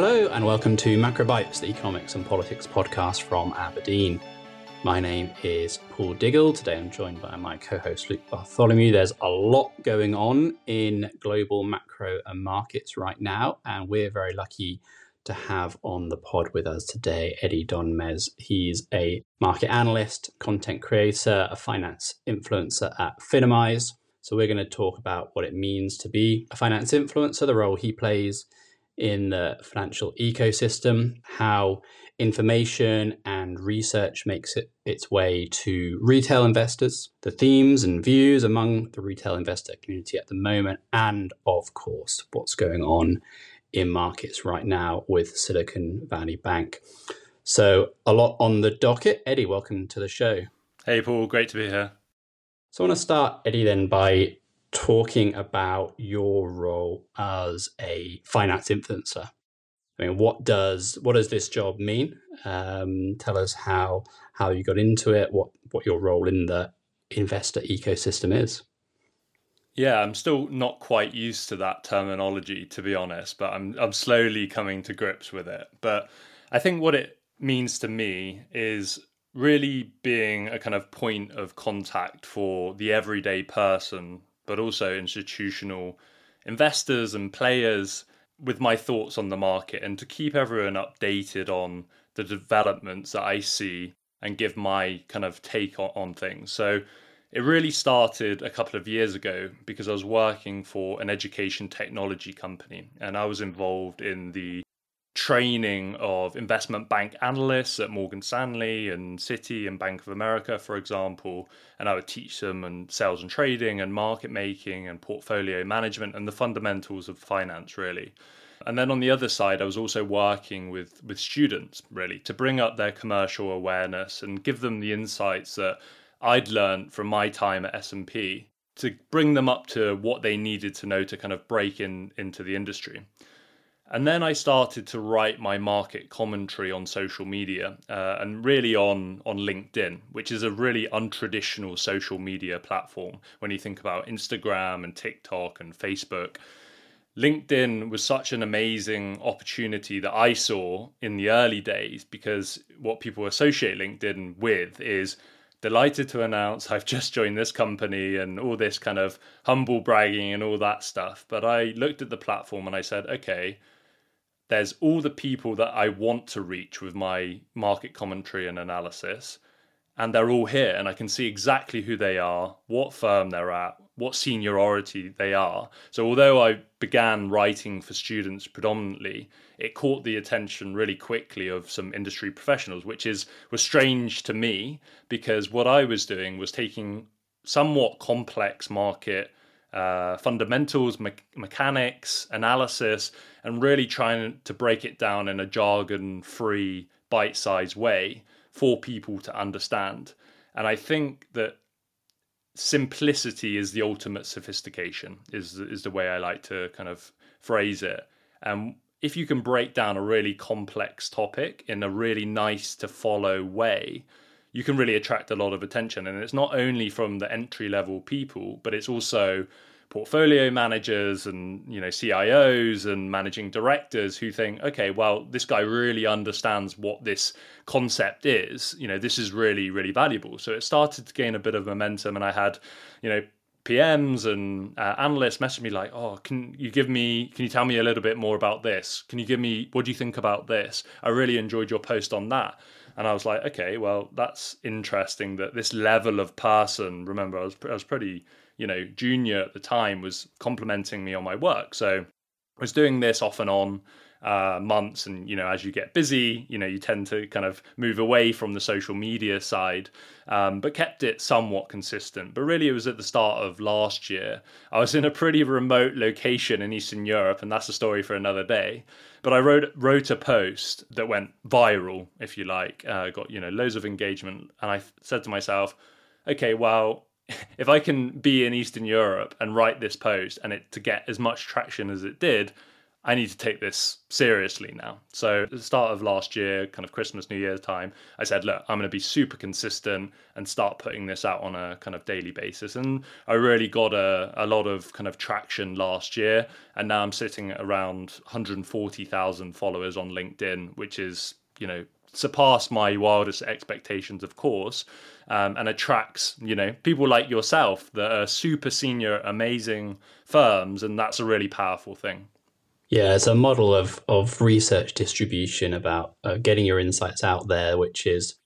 Hello, and welcome to Macro Bites, the economics and politics podcast from Aberdeen. My name is Paul Diggle. Today I'm joined by my co host Luke Bartholomew. There's a lot going on in global macro and markets right now, and we're very lucky to have on the pod with us today Eddie Donmez. He's a market analyst, content creator, a finance influencer at Finimize. So we're going to talk about what it means to be a finance influencer, the role he plays in the financial ecosystem, how information and research makes it its way to retail investors, the themes and views among the retail investor community at the moment, and of course, what's going on in markets right now with Silicon Valley Bank. So, a lot on the docket. Eddie, welcome to the show. Hey, Paul, great to be here. So, I want to start, Eddie, then by talking about your role as a finance influencer. I mean, what does what does this job mean? Um, tell us how how you got into it, what what your role in the investor ecosystem is. Yeah, I'm still not quite used to that terminology, to be honest, but I'm I'm slowly coming to grips with it. But I think what it means to me is really being a kind of point of contact for the everyday person, but also institutional investors and players with my thoughts on the market and to keep everyone updated on the developments that I see and give my kind of take on, on things. So it really started a couple of years ago because I was working for an education technology company and I was involved in the training of investment bank analysts at Morgan Stanley and Citi and Bank of America, for example. And I would teach them and sales and trading and market making and portfolio management and the fundamentals of finance, really. And then on the other side, I was also working with, with students, really, to bring up their commercial awareness and give them the insights that I'd learned from my time at S&P to bring them up to what they needed to know to kind of break in into the industry. And then I started to write my market commentary on social media uh, and really on, on LinkedIn, which is a really untraditional social media platform when you think about Instagram and TikTok and Facebook. LinkedIn was such an amazing opportunity that I saw in the early days because what people associate LinkedIn with is delighted to announce I've just joined this company and all this kind of humble bragging and all that stuff. But I looked at the platform and I said, okay, there's all the people that I want to reach with my market commentary and analysis. And they're all here, and I can see exactly who they are, what firm they're at, what seniority they are. So, although I began writing for students predominantly, it caught the attention really quickly of some industry professionals, which is was strange to me because what I was doing was taking somewhat complex market uh, fundamentals, me- mechanics, analysis, and really trying to break it down in a jargon free, bite sized way for people to understand. And I think that simplicity is the ultimate sophistication, is, is the way I like to kind of phrase it. And if you can break down a really complex topic in a really nice to follow way, you can really attract a lot of attention. And it's not only from the entry level people, but it's also portfolio managers and you know CIOs and managing directors who think okay well this guy really understands what this concept is you know this is really really valuable so it started to gain a bit of momentum and I had you know PMs and uh, analysts message me like, "Oh, can you give me? Can you tell me a little bit more about this? Can you give me? What do you think about this? I really enjoyed your post on that." And I was like, "Okay, well, that's interesting that this level of person. Remember, I was I was pretty, you know, junior at the time, was complimenting me on my work. So I was doing this off and on uh, months. And you know as you get busy you know you tend to kind of move away from the social media side um, but kept it somewhat consistent. But really it was at the start of last year. I was in a pretty remote location in eastern europe and that's a story for another day. But i wrote wrote a post that went viral if you like. Uh, got you know loads of engagement. And i said to myself okay well if i can be in eastern europe and write this post and it to get as much traction as it did I need to take this seriously now. So at the start of last year, kind of Christmas, New Year's time, I said, look, I'm going to be super consistent and start putting this out on a kind of daily basis. And I really got a, a lot of kind of traction last year. And now I'm sitting around 140,000 followers on LinkedIn, which is, you know, surpassed my wildest expectations, of course, um, and attracts you know people like yourself that are super senior, amazing firms, and that's a really powerful thing. Yeah, it's a model of of research distribution about uh, getting your insights out there, which is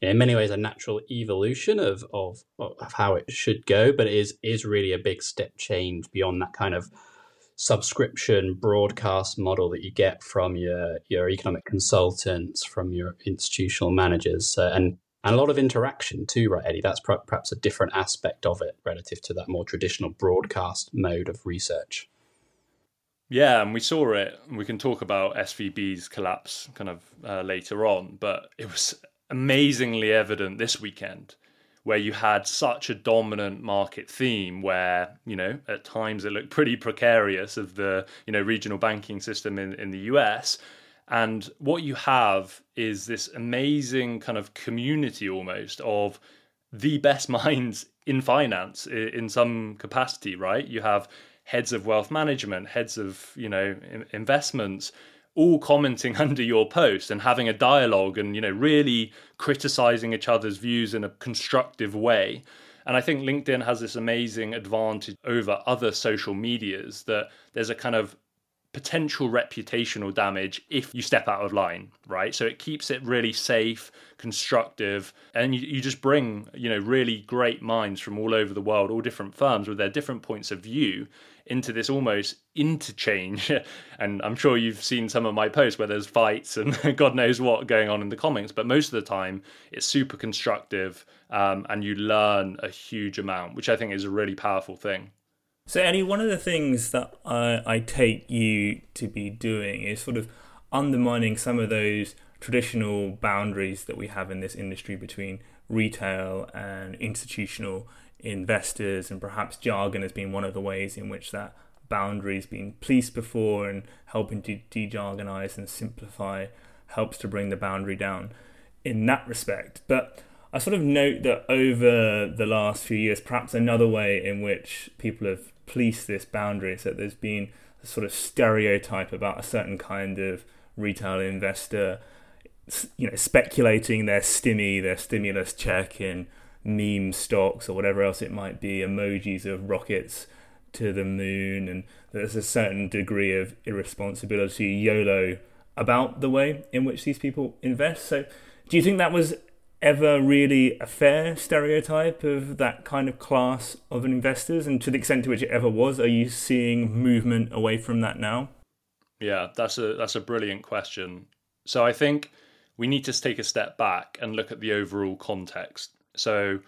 in many ways a natural evolution of, of of how it should go, but it is is really a big step change beyond that kind of subscription broadcast model that you get from your your economic consultants, from your institutional managers, and and a lot of interaction too, right, Eddie? That's perhaps a different aspect of it relative to that more traditional broadcast mode of research. Yeah, and we saw it. We can talk about SVB's collapse kind of uh, later on, but it was amazingly evident this weekend where you had such a dominant market theme where, you know, at times it looked pretty precarious of the, you know, regional banking system in, in the US. And what you have is this amazing kind of community almost of the best minds in finance in some capacity, right? You have heads of wealth management, heads of you know investments, all commenting under your post and having a dialogue and you know really criticizing each other's views in a constructive way. And I think LinkedIn has this amazing advantage over other social medias that there's a kind of potential reputational damage if you step out of line, right? So it keeps it really safe, constructive, and you, you just bring, you know, really great minds from all over the world, all different firms with their different points of view into this almost interchange. and I'm sure you've seen some of my posts where there's fights and God knows what going on in the comments, but most of the time it's super constructive um, and you learn a huge amount, which I think is a really powerful thing. So, Eddie, one of the things that I, I take you to be doing is sort of undermining some of those traditional boundaries that we have in this industry between retail and institutional investors, and perhaps jargon has been one of the ways in which that boundary has been policed before and helping to de jargonize and simplify helps to bring the boundary down in that respect. But I sort of note that over the last few years, perhaps another way in which people have policed this boundary is that there's been a sort of stereotype about a certain kind of retail investor, you know, speculating their stimmy, their stimulus check in meme stocks or whatever else it might be, emojis of rockets to the moon, and there's a certain degree of irresponsibility, YOLO, about the way in which these people invest. So, do you think that was ever really a fair stereotype of that kind of class of investors? And to the extent to which it ever was, are you seeing movement away from that now? Yeah, that's a that's a brilliant question. So I think we need to take a step back and look at the overall context. So,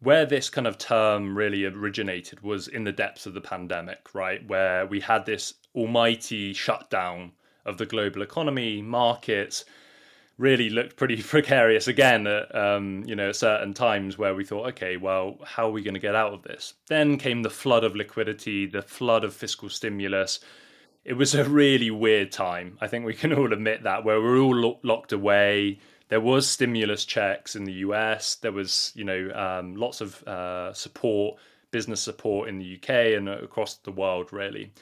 where this kind of term really originated was in the depths of the pandemic, right? Where we had this almighty shutdown of the global economy, markets really looked pretty precarious again at um, you know certain times where we thought, okay, well, how are we going to get out of this? Then came the flood of liquidity, the flood of fiscal stimulus. It was a really weird time. I think we can all admit that, where we're all lo- locked away there was stimulus checks in the US. There was, you know, um, lots of uh, support, business support in the UK and across the world, really.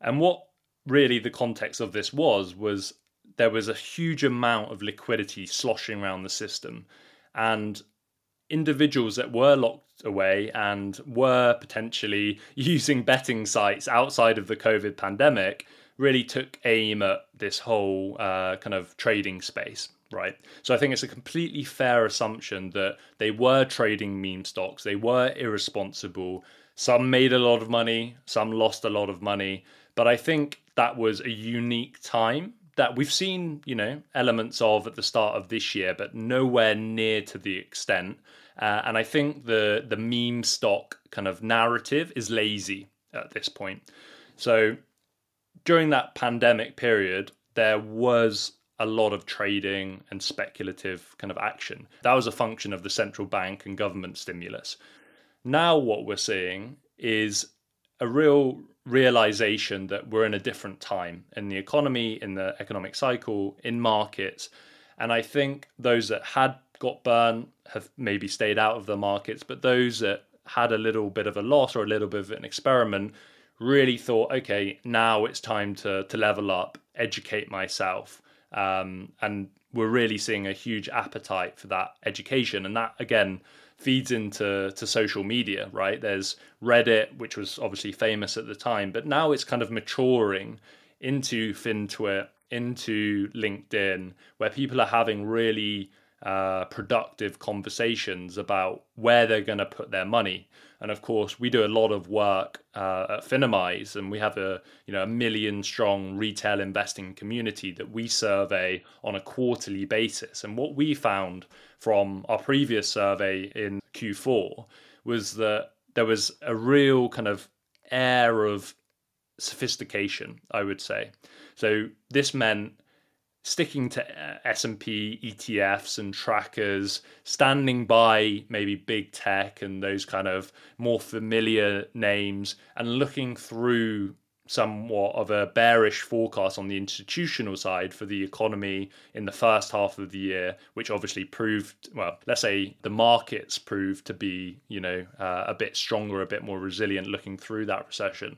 And what really the context of this was was there was a huge amount of liquidity sloshing around the system, and individuals that were locked away and were potentially using betting sites outside of the COVID pandemic really took aim at this whole uh, kind of trading space right? So I think it's a completely fair assumption that they were trading meme stocks, they were irresponsible. Some made a lot of money, some lost a lot of money, but I think that was a unique time that we've seen, you know, elements of at the start of this year, but nowhere near to the extent. Uh, and I think the the meme stock kind of narrative is lazy at this point. So during that pandemic period, there was a lot of trading and speculative kind of action. That was a function of the central bank and government stimulus. Now, what we're seeing is a real realization that we're in a different time in the economy, in the economic cycle, in markets. And I think those that had got burned have maybe stayed out of the markets, but those that had a little bit of a loss or a little bit of an experiment really thought, okay, now it's time to to level up, educate myself, um, and we're really seeing a huge appetite for that education, and that again feeds into to social media, right? There's Reddit, which was obviously famous at the time, but now it's kind of maturing into FinTwit, into LinkedIn, where people are having really uh, productive conversations about where they're going to put their money. And of course, we do a lot of work uh, at Finimize, and we have a you know a million strong retail investing community that we survey on a quarterly basis. And what we found from our previous survey in Q4 was that there was a real kind of air of sophistication, I would say. So this meant sticking to uh, S&P ETFs and trackers, standing by maybe big tech and those kind of more familiar names and looking through somewhat of a bearish forecast on the institutional side for the economy in the first half of the year, which obviously proved, well, let's say the markets proved to be, you know, uh, a bit stronger, a bit more resilient looking through that recession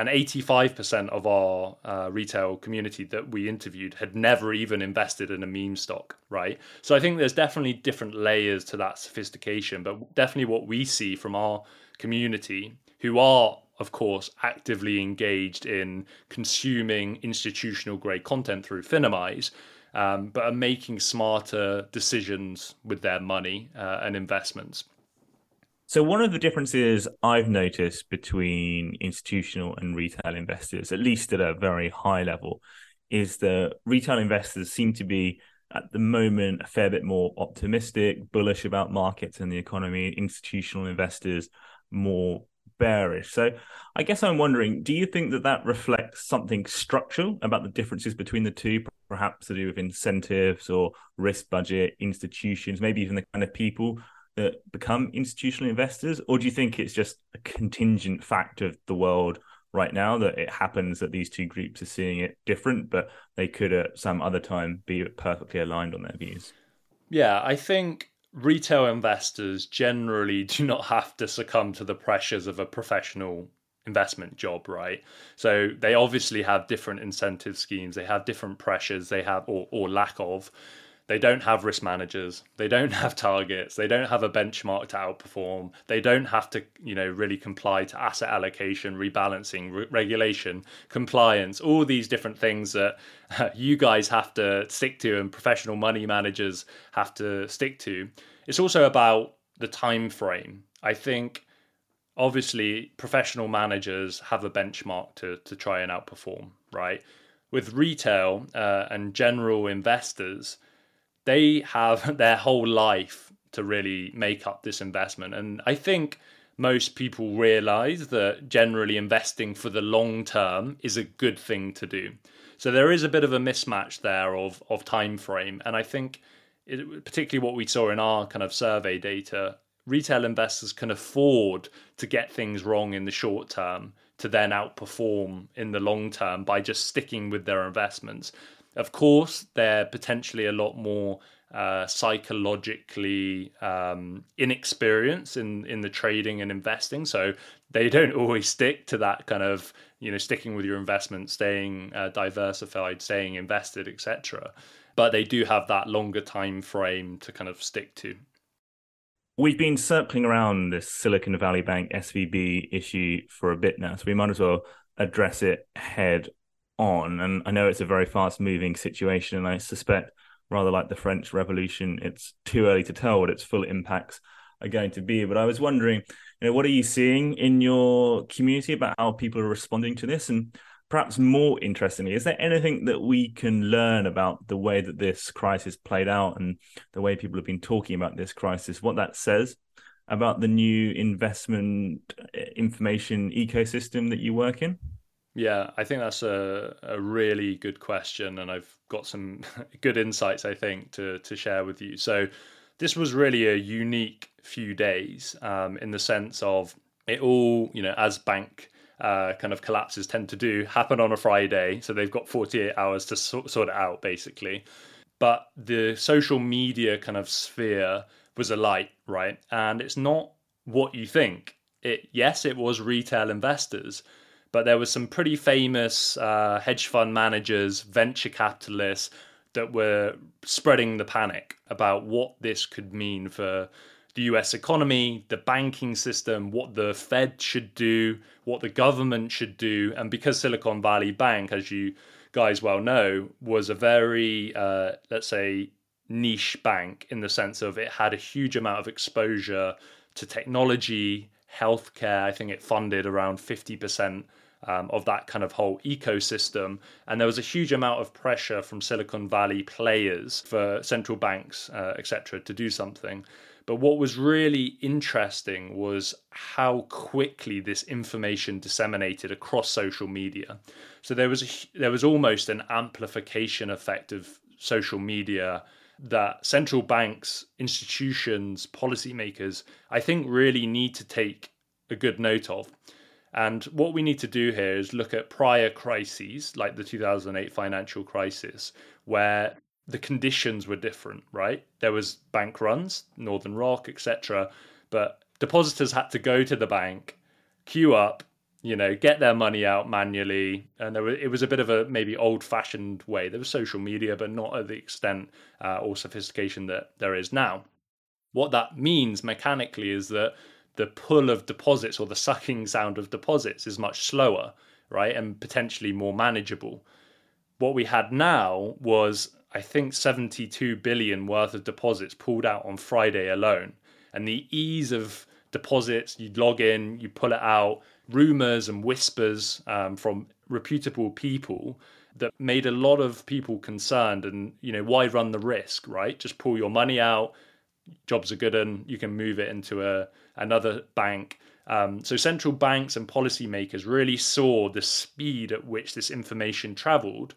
and 85% of our uh, retail community that we interviewed had never even invested in a meme stock, right? So I think there's definitely different layers to that sophistication, but definitely what we see from our community who are of course actively engaged in consuming institutional grade content through Finimize, um, but are making smarter decisions with their money uh, and investments. So, one of the differences I've noticed between institutional and retail investors, at least at a very high level, is that retail investors seem to be at the moment a fair bit more optimistic, bullish about markets and the economy, institutional investors more bearish. So, I guess I'm wondering do you think that that reflects something structural about the differences between the two, perhaps to do with incentives or risk budget, institutions, maybe even the kind of people that become institutional investors, or do you think it's just a contingent fact of the world right now that it happens that these two groups are seeing it different, but they could at some other time be perfectly aligned on their views? Yeah, I think retail investors generally do not have to succumb to the pressures of a professional investment job, right? So they obviously have different incentive schemes, they have different pressures, they have or, or lack of. They don't have risk managers. They don't have targets. They don't have a benchmark to outperform. They don't have to, you know, really comply to asset allocation, rebalancing, re- regulation, compliance, all these different things that you guys have to stick to and professional money managers have to stick to. It's also about the time frame. I think obviously professional managers have a benchmark to to try and outperform, right? With retail uh, and general investors, they have their whole life to really make up this investment. And I think most people realize that generally investing for the long term is a good thing to do. So there is a bit of a mismatch there of of time frame, and I think it, particularly what we saw in our kind of survey data, retail investors can afford to get things wrong in the short term to then outperform in the long term by just sticking with their investments. Of course, they're potentially a lot more uh, psychologically um, inexperienced in in the trading and investing, so they don't always stick to that kind of you know sticking with your investment, staying uh, diversified, staying invested, etc. But they do have that longer time frame to kind of stick to. We've been circling around this Silicon Valley Bank SVB issue for a bit now, so we might as well address it head on. And I know it's a very fast moving situation, and I suspect, rather like the French Revolution, it's too early to tell what its full impacts are going to be. But I was wondering, you know, what are you seeing in your community about how people are responding to this? And perhaps more interestingly, is there anything that we can learn about the way that this crisis played out and the way people have been talking about this crisis, what that says about the new investment eh, information ecosystem that you work in? Yeah, I think that's a, a really good question, and I've got some good insights, I think, to, to share with you. So, this was really a unique few days um, in the sense of it all, you know, as bank uh, kind of collapses tend to do happen on a Friday. So they've got 48 hours to sort, sort it out, basically. But the social media kind of sphere was alight, right? And it's not what you think. It yes, it was retail investors, but there was some pretty famous uh, hedge fund managers, venture capitalists that were spreading the panic about what this could mean for the US economy, the banking system, what the Fed should do, what the government should do. And because Silicon Valley Bank, as you guys well know, was a very, uh, let's say, niche bank in the sense of it had a huge amount of exposure to technology, healthcare. I think it funded around 50% um, of that kind of whole ecosystem. And there was a huge amount of pressure from Silicon Valley players for central banks, uh, etc., to do something. But what was really interesting was how quickly this information disseminated across social media. So there was a, there was almost an amplification effect of social media that central banks, institutions, policymakers, I think really need to take a good note of. And what we need to do here is look at prior crises, like the 2008 financial crisis, where the conditions were different, right? There was bank runs, Northern Rock, etc. But depositors had to go to the bank, queue up, you know, get their money out manually, and there was, it was a bit of a maybe old-fashioned way. There was social media, but not at the extent uh, or sophistication that there is now. What that means mechanically is that the pull of deposits or the sucking sound of deposits is much slower, right, and potentially more manageable. What we had now was, I think, 72 billion worth of deposits pulled out on Friday alone, and the ease of deposits, you log in, you pull it out, rumors and whispers um, from reputable people that made a lot of people concerned and you know why run the risk right just pull your money out jobs are good and you can move it into a another bank. Um, so central banks and policymakers really saw the speed at which this information traveled,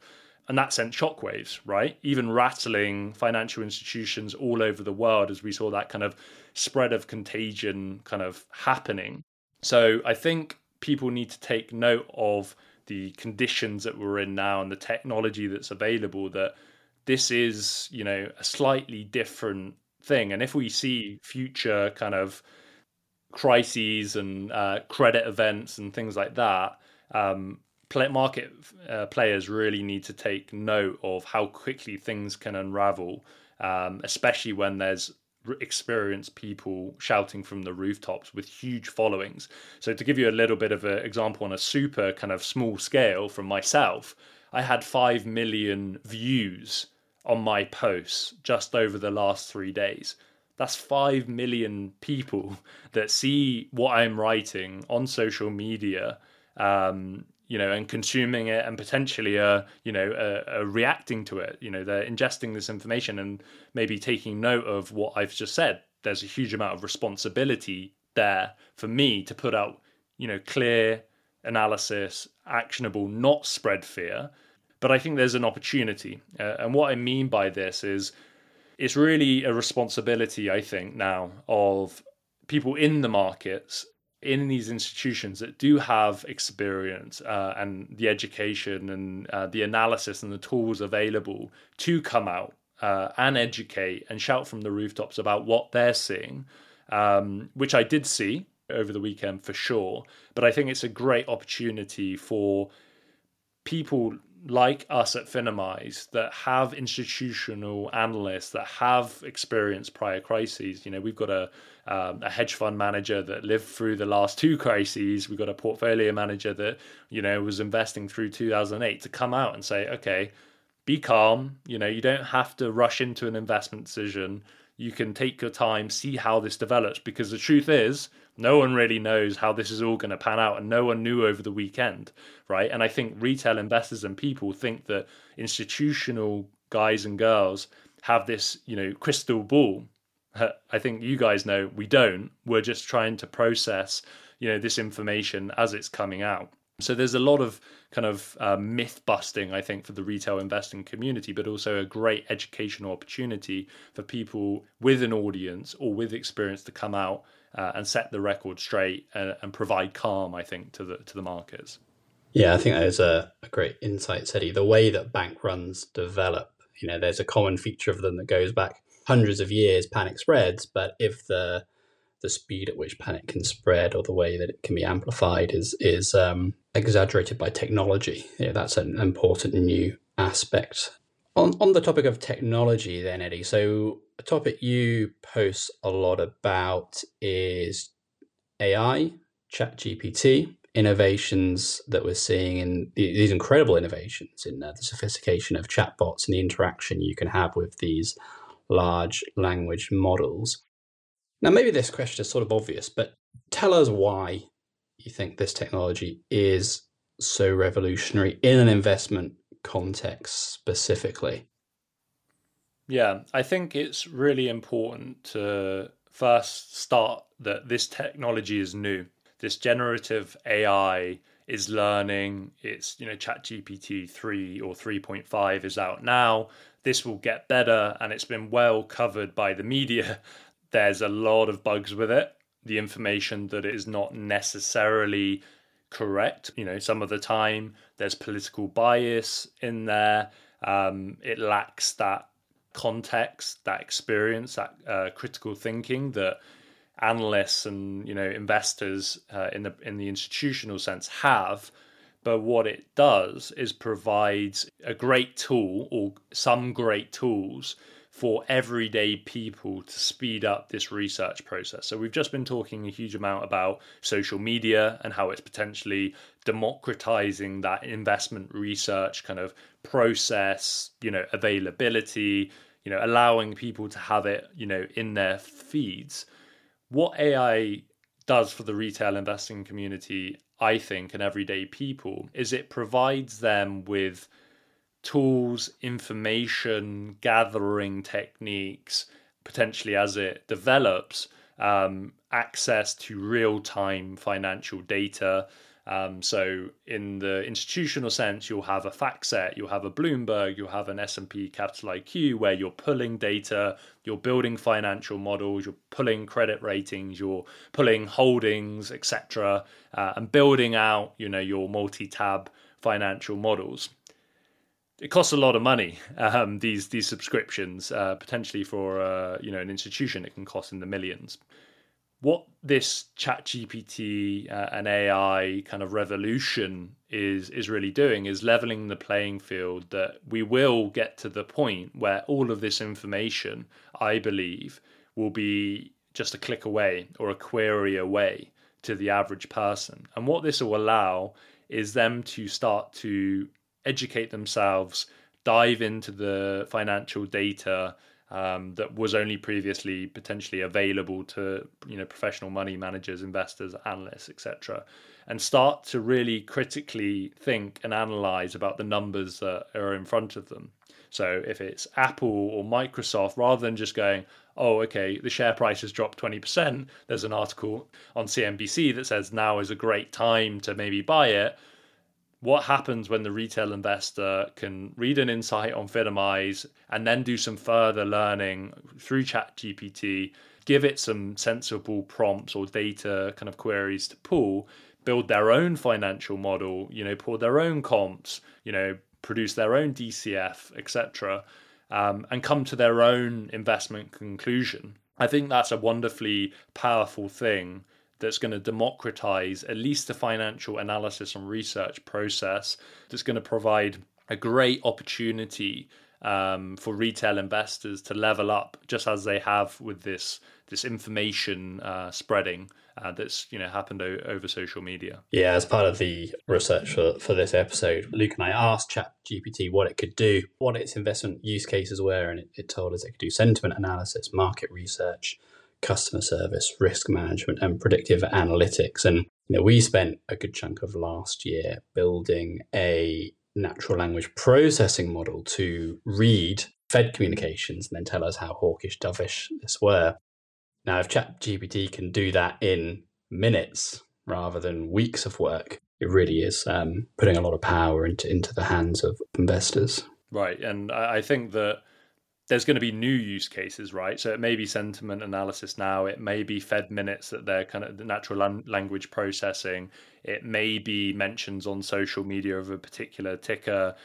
and that sent shockwaves, right? Even rattling financial institutions all over the world as we saw that kind of spread of contagion kind of happening. So I think people need to take note of the conditions that we're in now and the technology that's available that this is, you know, a slightly different thing. And if we see future kind of crises and uh, credit events and things like that, um, play, market uh, players really need to take note of how quickly things can unravel, um, especially when there's experienced people shouting from the rooftops with huge followings. So, to give you a little bit of an example on a super kind of small scale from myself, I had 5 million views on my posts just over the last three days that's 5 million people that see what I'm writing on social media, um, you know, and consuming it and potentially, uh, you know, uh, uh, reacting to it. You know, they're ingesting this information and maybe taking note of what I've just said. There's a huge amount of responsibility there for me to put out, you know, clear analysis, actionable, not spread fear. But I think there's an opportunity. Uh, and what I mean by this is, it's really a responsibility, I think, now of people in the markets, in these institutions that do have experience uh, and the education and uh, the analysis and the tools available to come out uh, and educate and shout from the rooftops about what they're seeing, um, which I did see over the weekend for sure. But I think it's a great opportunity for people like us at Finimize that have institutional analysts that have experienced prior crises. You know, we've got a um, a hedge fund manager that lived through the last two crises. We've got a portfolio manager that you know was investing through 2008 to come out and say, okay, be calm. You know, you don't have to rush into an investment decision. You can take your time, see how this develops, because the truth is no one really knows how this is all going to pan out, and no one knew over the weekend, right? And I think retail investors and people think that institutional guys and girls have this, you know, crystal ball. I think you guys know we don't. We're just trying to process, you know, this information as it's coming out. So there's a lot of kind of uh, myth busting, I think, for the retail investing community, but also a great educational opportunity for people with an audience or with experience to come out uh, and set the record straight and, and, provide calm, I think, to the to the markets. Yeah, I think that is a, a great insight, Eddie. The way that bank runs develop, you know, there's a common feature of them that goes back hundreds of years. Panic spreads, but if the the speed at which panic can spread or the way that it can be amplified is is um, exaggerated by technology. That's an important new aspect. On on the topic of technology, then Eddie. So a topic you post a lot about is AI, ChatGPT, innovations that we're seeing in these incredible innovations in uh, the sophistication of chatbots and the interaction you can have with these large language models. Now, maybe this question is sort of obvious, but tell us why you think this technology is so revolutionary in an investment context specifically. Yeah, I think it's really important to first start that this technology is new. This generative AI is learning. It's, you know, ChatGPT 3 or 3.5 is out now. This will get better and it's been well covered by the media there's a lot of bugs with it. The information that it is not necessarily correct. You know, some of the time there's political bias in there. Um, it lacks that context, that experience, that uh, critical thinking that analysts and you know investors uh, in the in the institutional sense have. But what it does is provides a great tool or some great tools for everyday people to speed up this research process. So, we've just been talking a huge amount about social media and how it's potentially democratizing that investment research kind of process, you know, availability, you know, allowing people to have it, you know, in their feeds. What AI does for the retail investing community, I think, and everyday people is it provides them with tools, information gathering techniques, potentially as it develops, um, access to real time financial data. Um, so, in the institutional sense, you'll have a FactSet, you'll have a Bloomberg, you'll have an S&P Capital IQ, where you're pulling data, you're building financial models, you're pulling credit ratings, you're pulling holdings, etc., uh, and building out, you know, your multi-tab financial models it costs a lot of money. Um, these these subscriptions, uh, potentially for uh, you know an institution, it can cost in the millions. What this ChatGPT uh, and AI kind of revolution is is really doing is leveling the playing field. That we will get to the point where all of this information, I believe, will be just a click away or a query away to the average person. And what this will allow is them to start to educate themselves, dive into the financial data um, that was only previously potentially available to you know professional money managers, investors, analysts, etc., and start to really critically think and analyze about the numbers that are in front of them. So if it's Apple or Microsoft, rather than just going, oh, okay, the share price has dropped 20%, there's an article on CNBC that says now is a great time to maybe buy it what happens when the retail investor can read an insight on Finimize and then do some further learning through ChatGPT, give it some sensible prompts or data kind of queries to pull, build their own financial model, you know, pull their own comps, you know, produce their own DCF, etc., um, and come to their own investment conclusion. I think that's a wonderfully powerful thing that's going to democratize at least the financial analysis and research process, that's going to provide a great opportunity um, for retail investors to level up, just as they have with this this information uh, spreading uh, that's you know happened o- over social media. Yeah, as part of the research for, for this episode, Luke and I asked ChatGPT what it could do, what its investment use cases were, and it, it told us it could do sentiment analysis, market research, customer service, risk management, and predictive analytics. And you know, we spent a good chunk of last year building a natural language processing model to read Fed communications and then tell us how hawkish, dovish this were. Now, if ChatGPT can do that in minutes rather than weeks of work, it really is um, putting a lot of power into into the hands of investors. Right, and I think that there's going to be new use cases, right? So it may be sentiment analysis now. It may be Fed minutes that they're kind of the natural language processing. It may be mentions on social media of a particular ticker.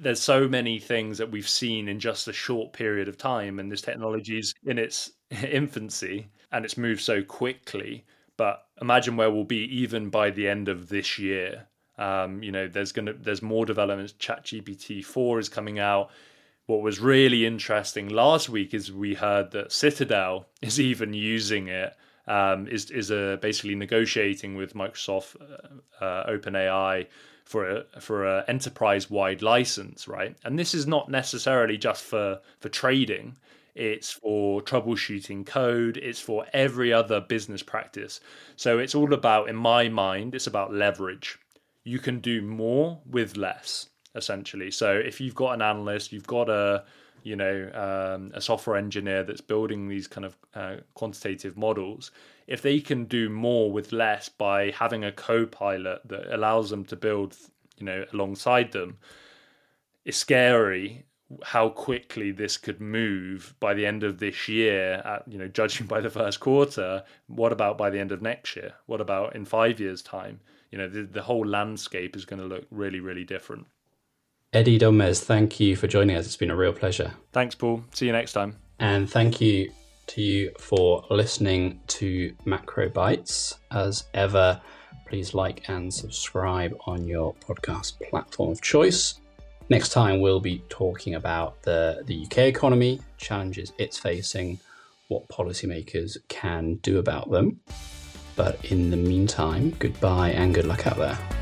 There's so many things that we've seen in just a short period of time, and this technology is in its infancy and it's moved so quickly. But imagine where we'll be even by the end of this year. Um, you know, there's gonna there's more developments. ChatGPT four is coming out what was really interesting last week is we heard that Citadel is even using it. Um, is is uh, basically negotiating with Microsoft uh, uh, OpenAI for a for a enterprise wide license, right? And this is not necessarily just for for trading. It's for troubleshooting code. It's for every other business practice. So it's all about, in my mind, it's about leverage. You can do more with less essentially. So if you've got an analyst, you've got a you know um, a software engineer that's building these kind of uh, quantitative models if they can do more with less by having a co-pilot that allows them to build you know alongside them it's scary how quickly this could move by the end of this year at, you know judging by the first quarter. What about by the end of next year? What about in 5 years time? You know the, the whole landscape is going to look really really different Eddie Donmez, thank you for joining us. It's been a real pleasure. Thanks, Paul. See you next time. And thank you to you for listening to Macro Bytes. As ever, please like and subscribe on your podcast platform of choice. Next time, we'll be talking about the, the UK economy, challenges it's facing, what policymakers can do about them. But in the meantime, goodbye and good luck out there.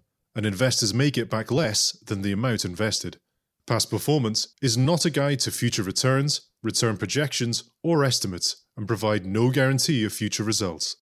and investors may get back less than the amount invested. Past performance is not a guide to future returns, return projections, or estimates, and provide no guarantee of future results.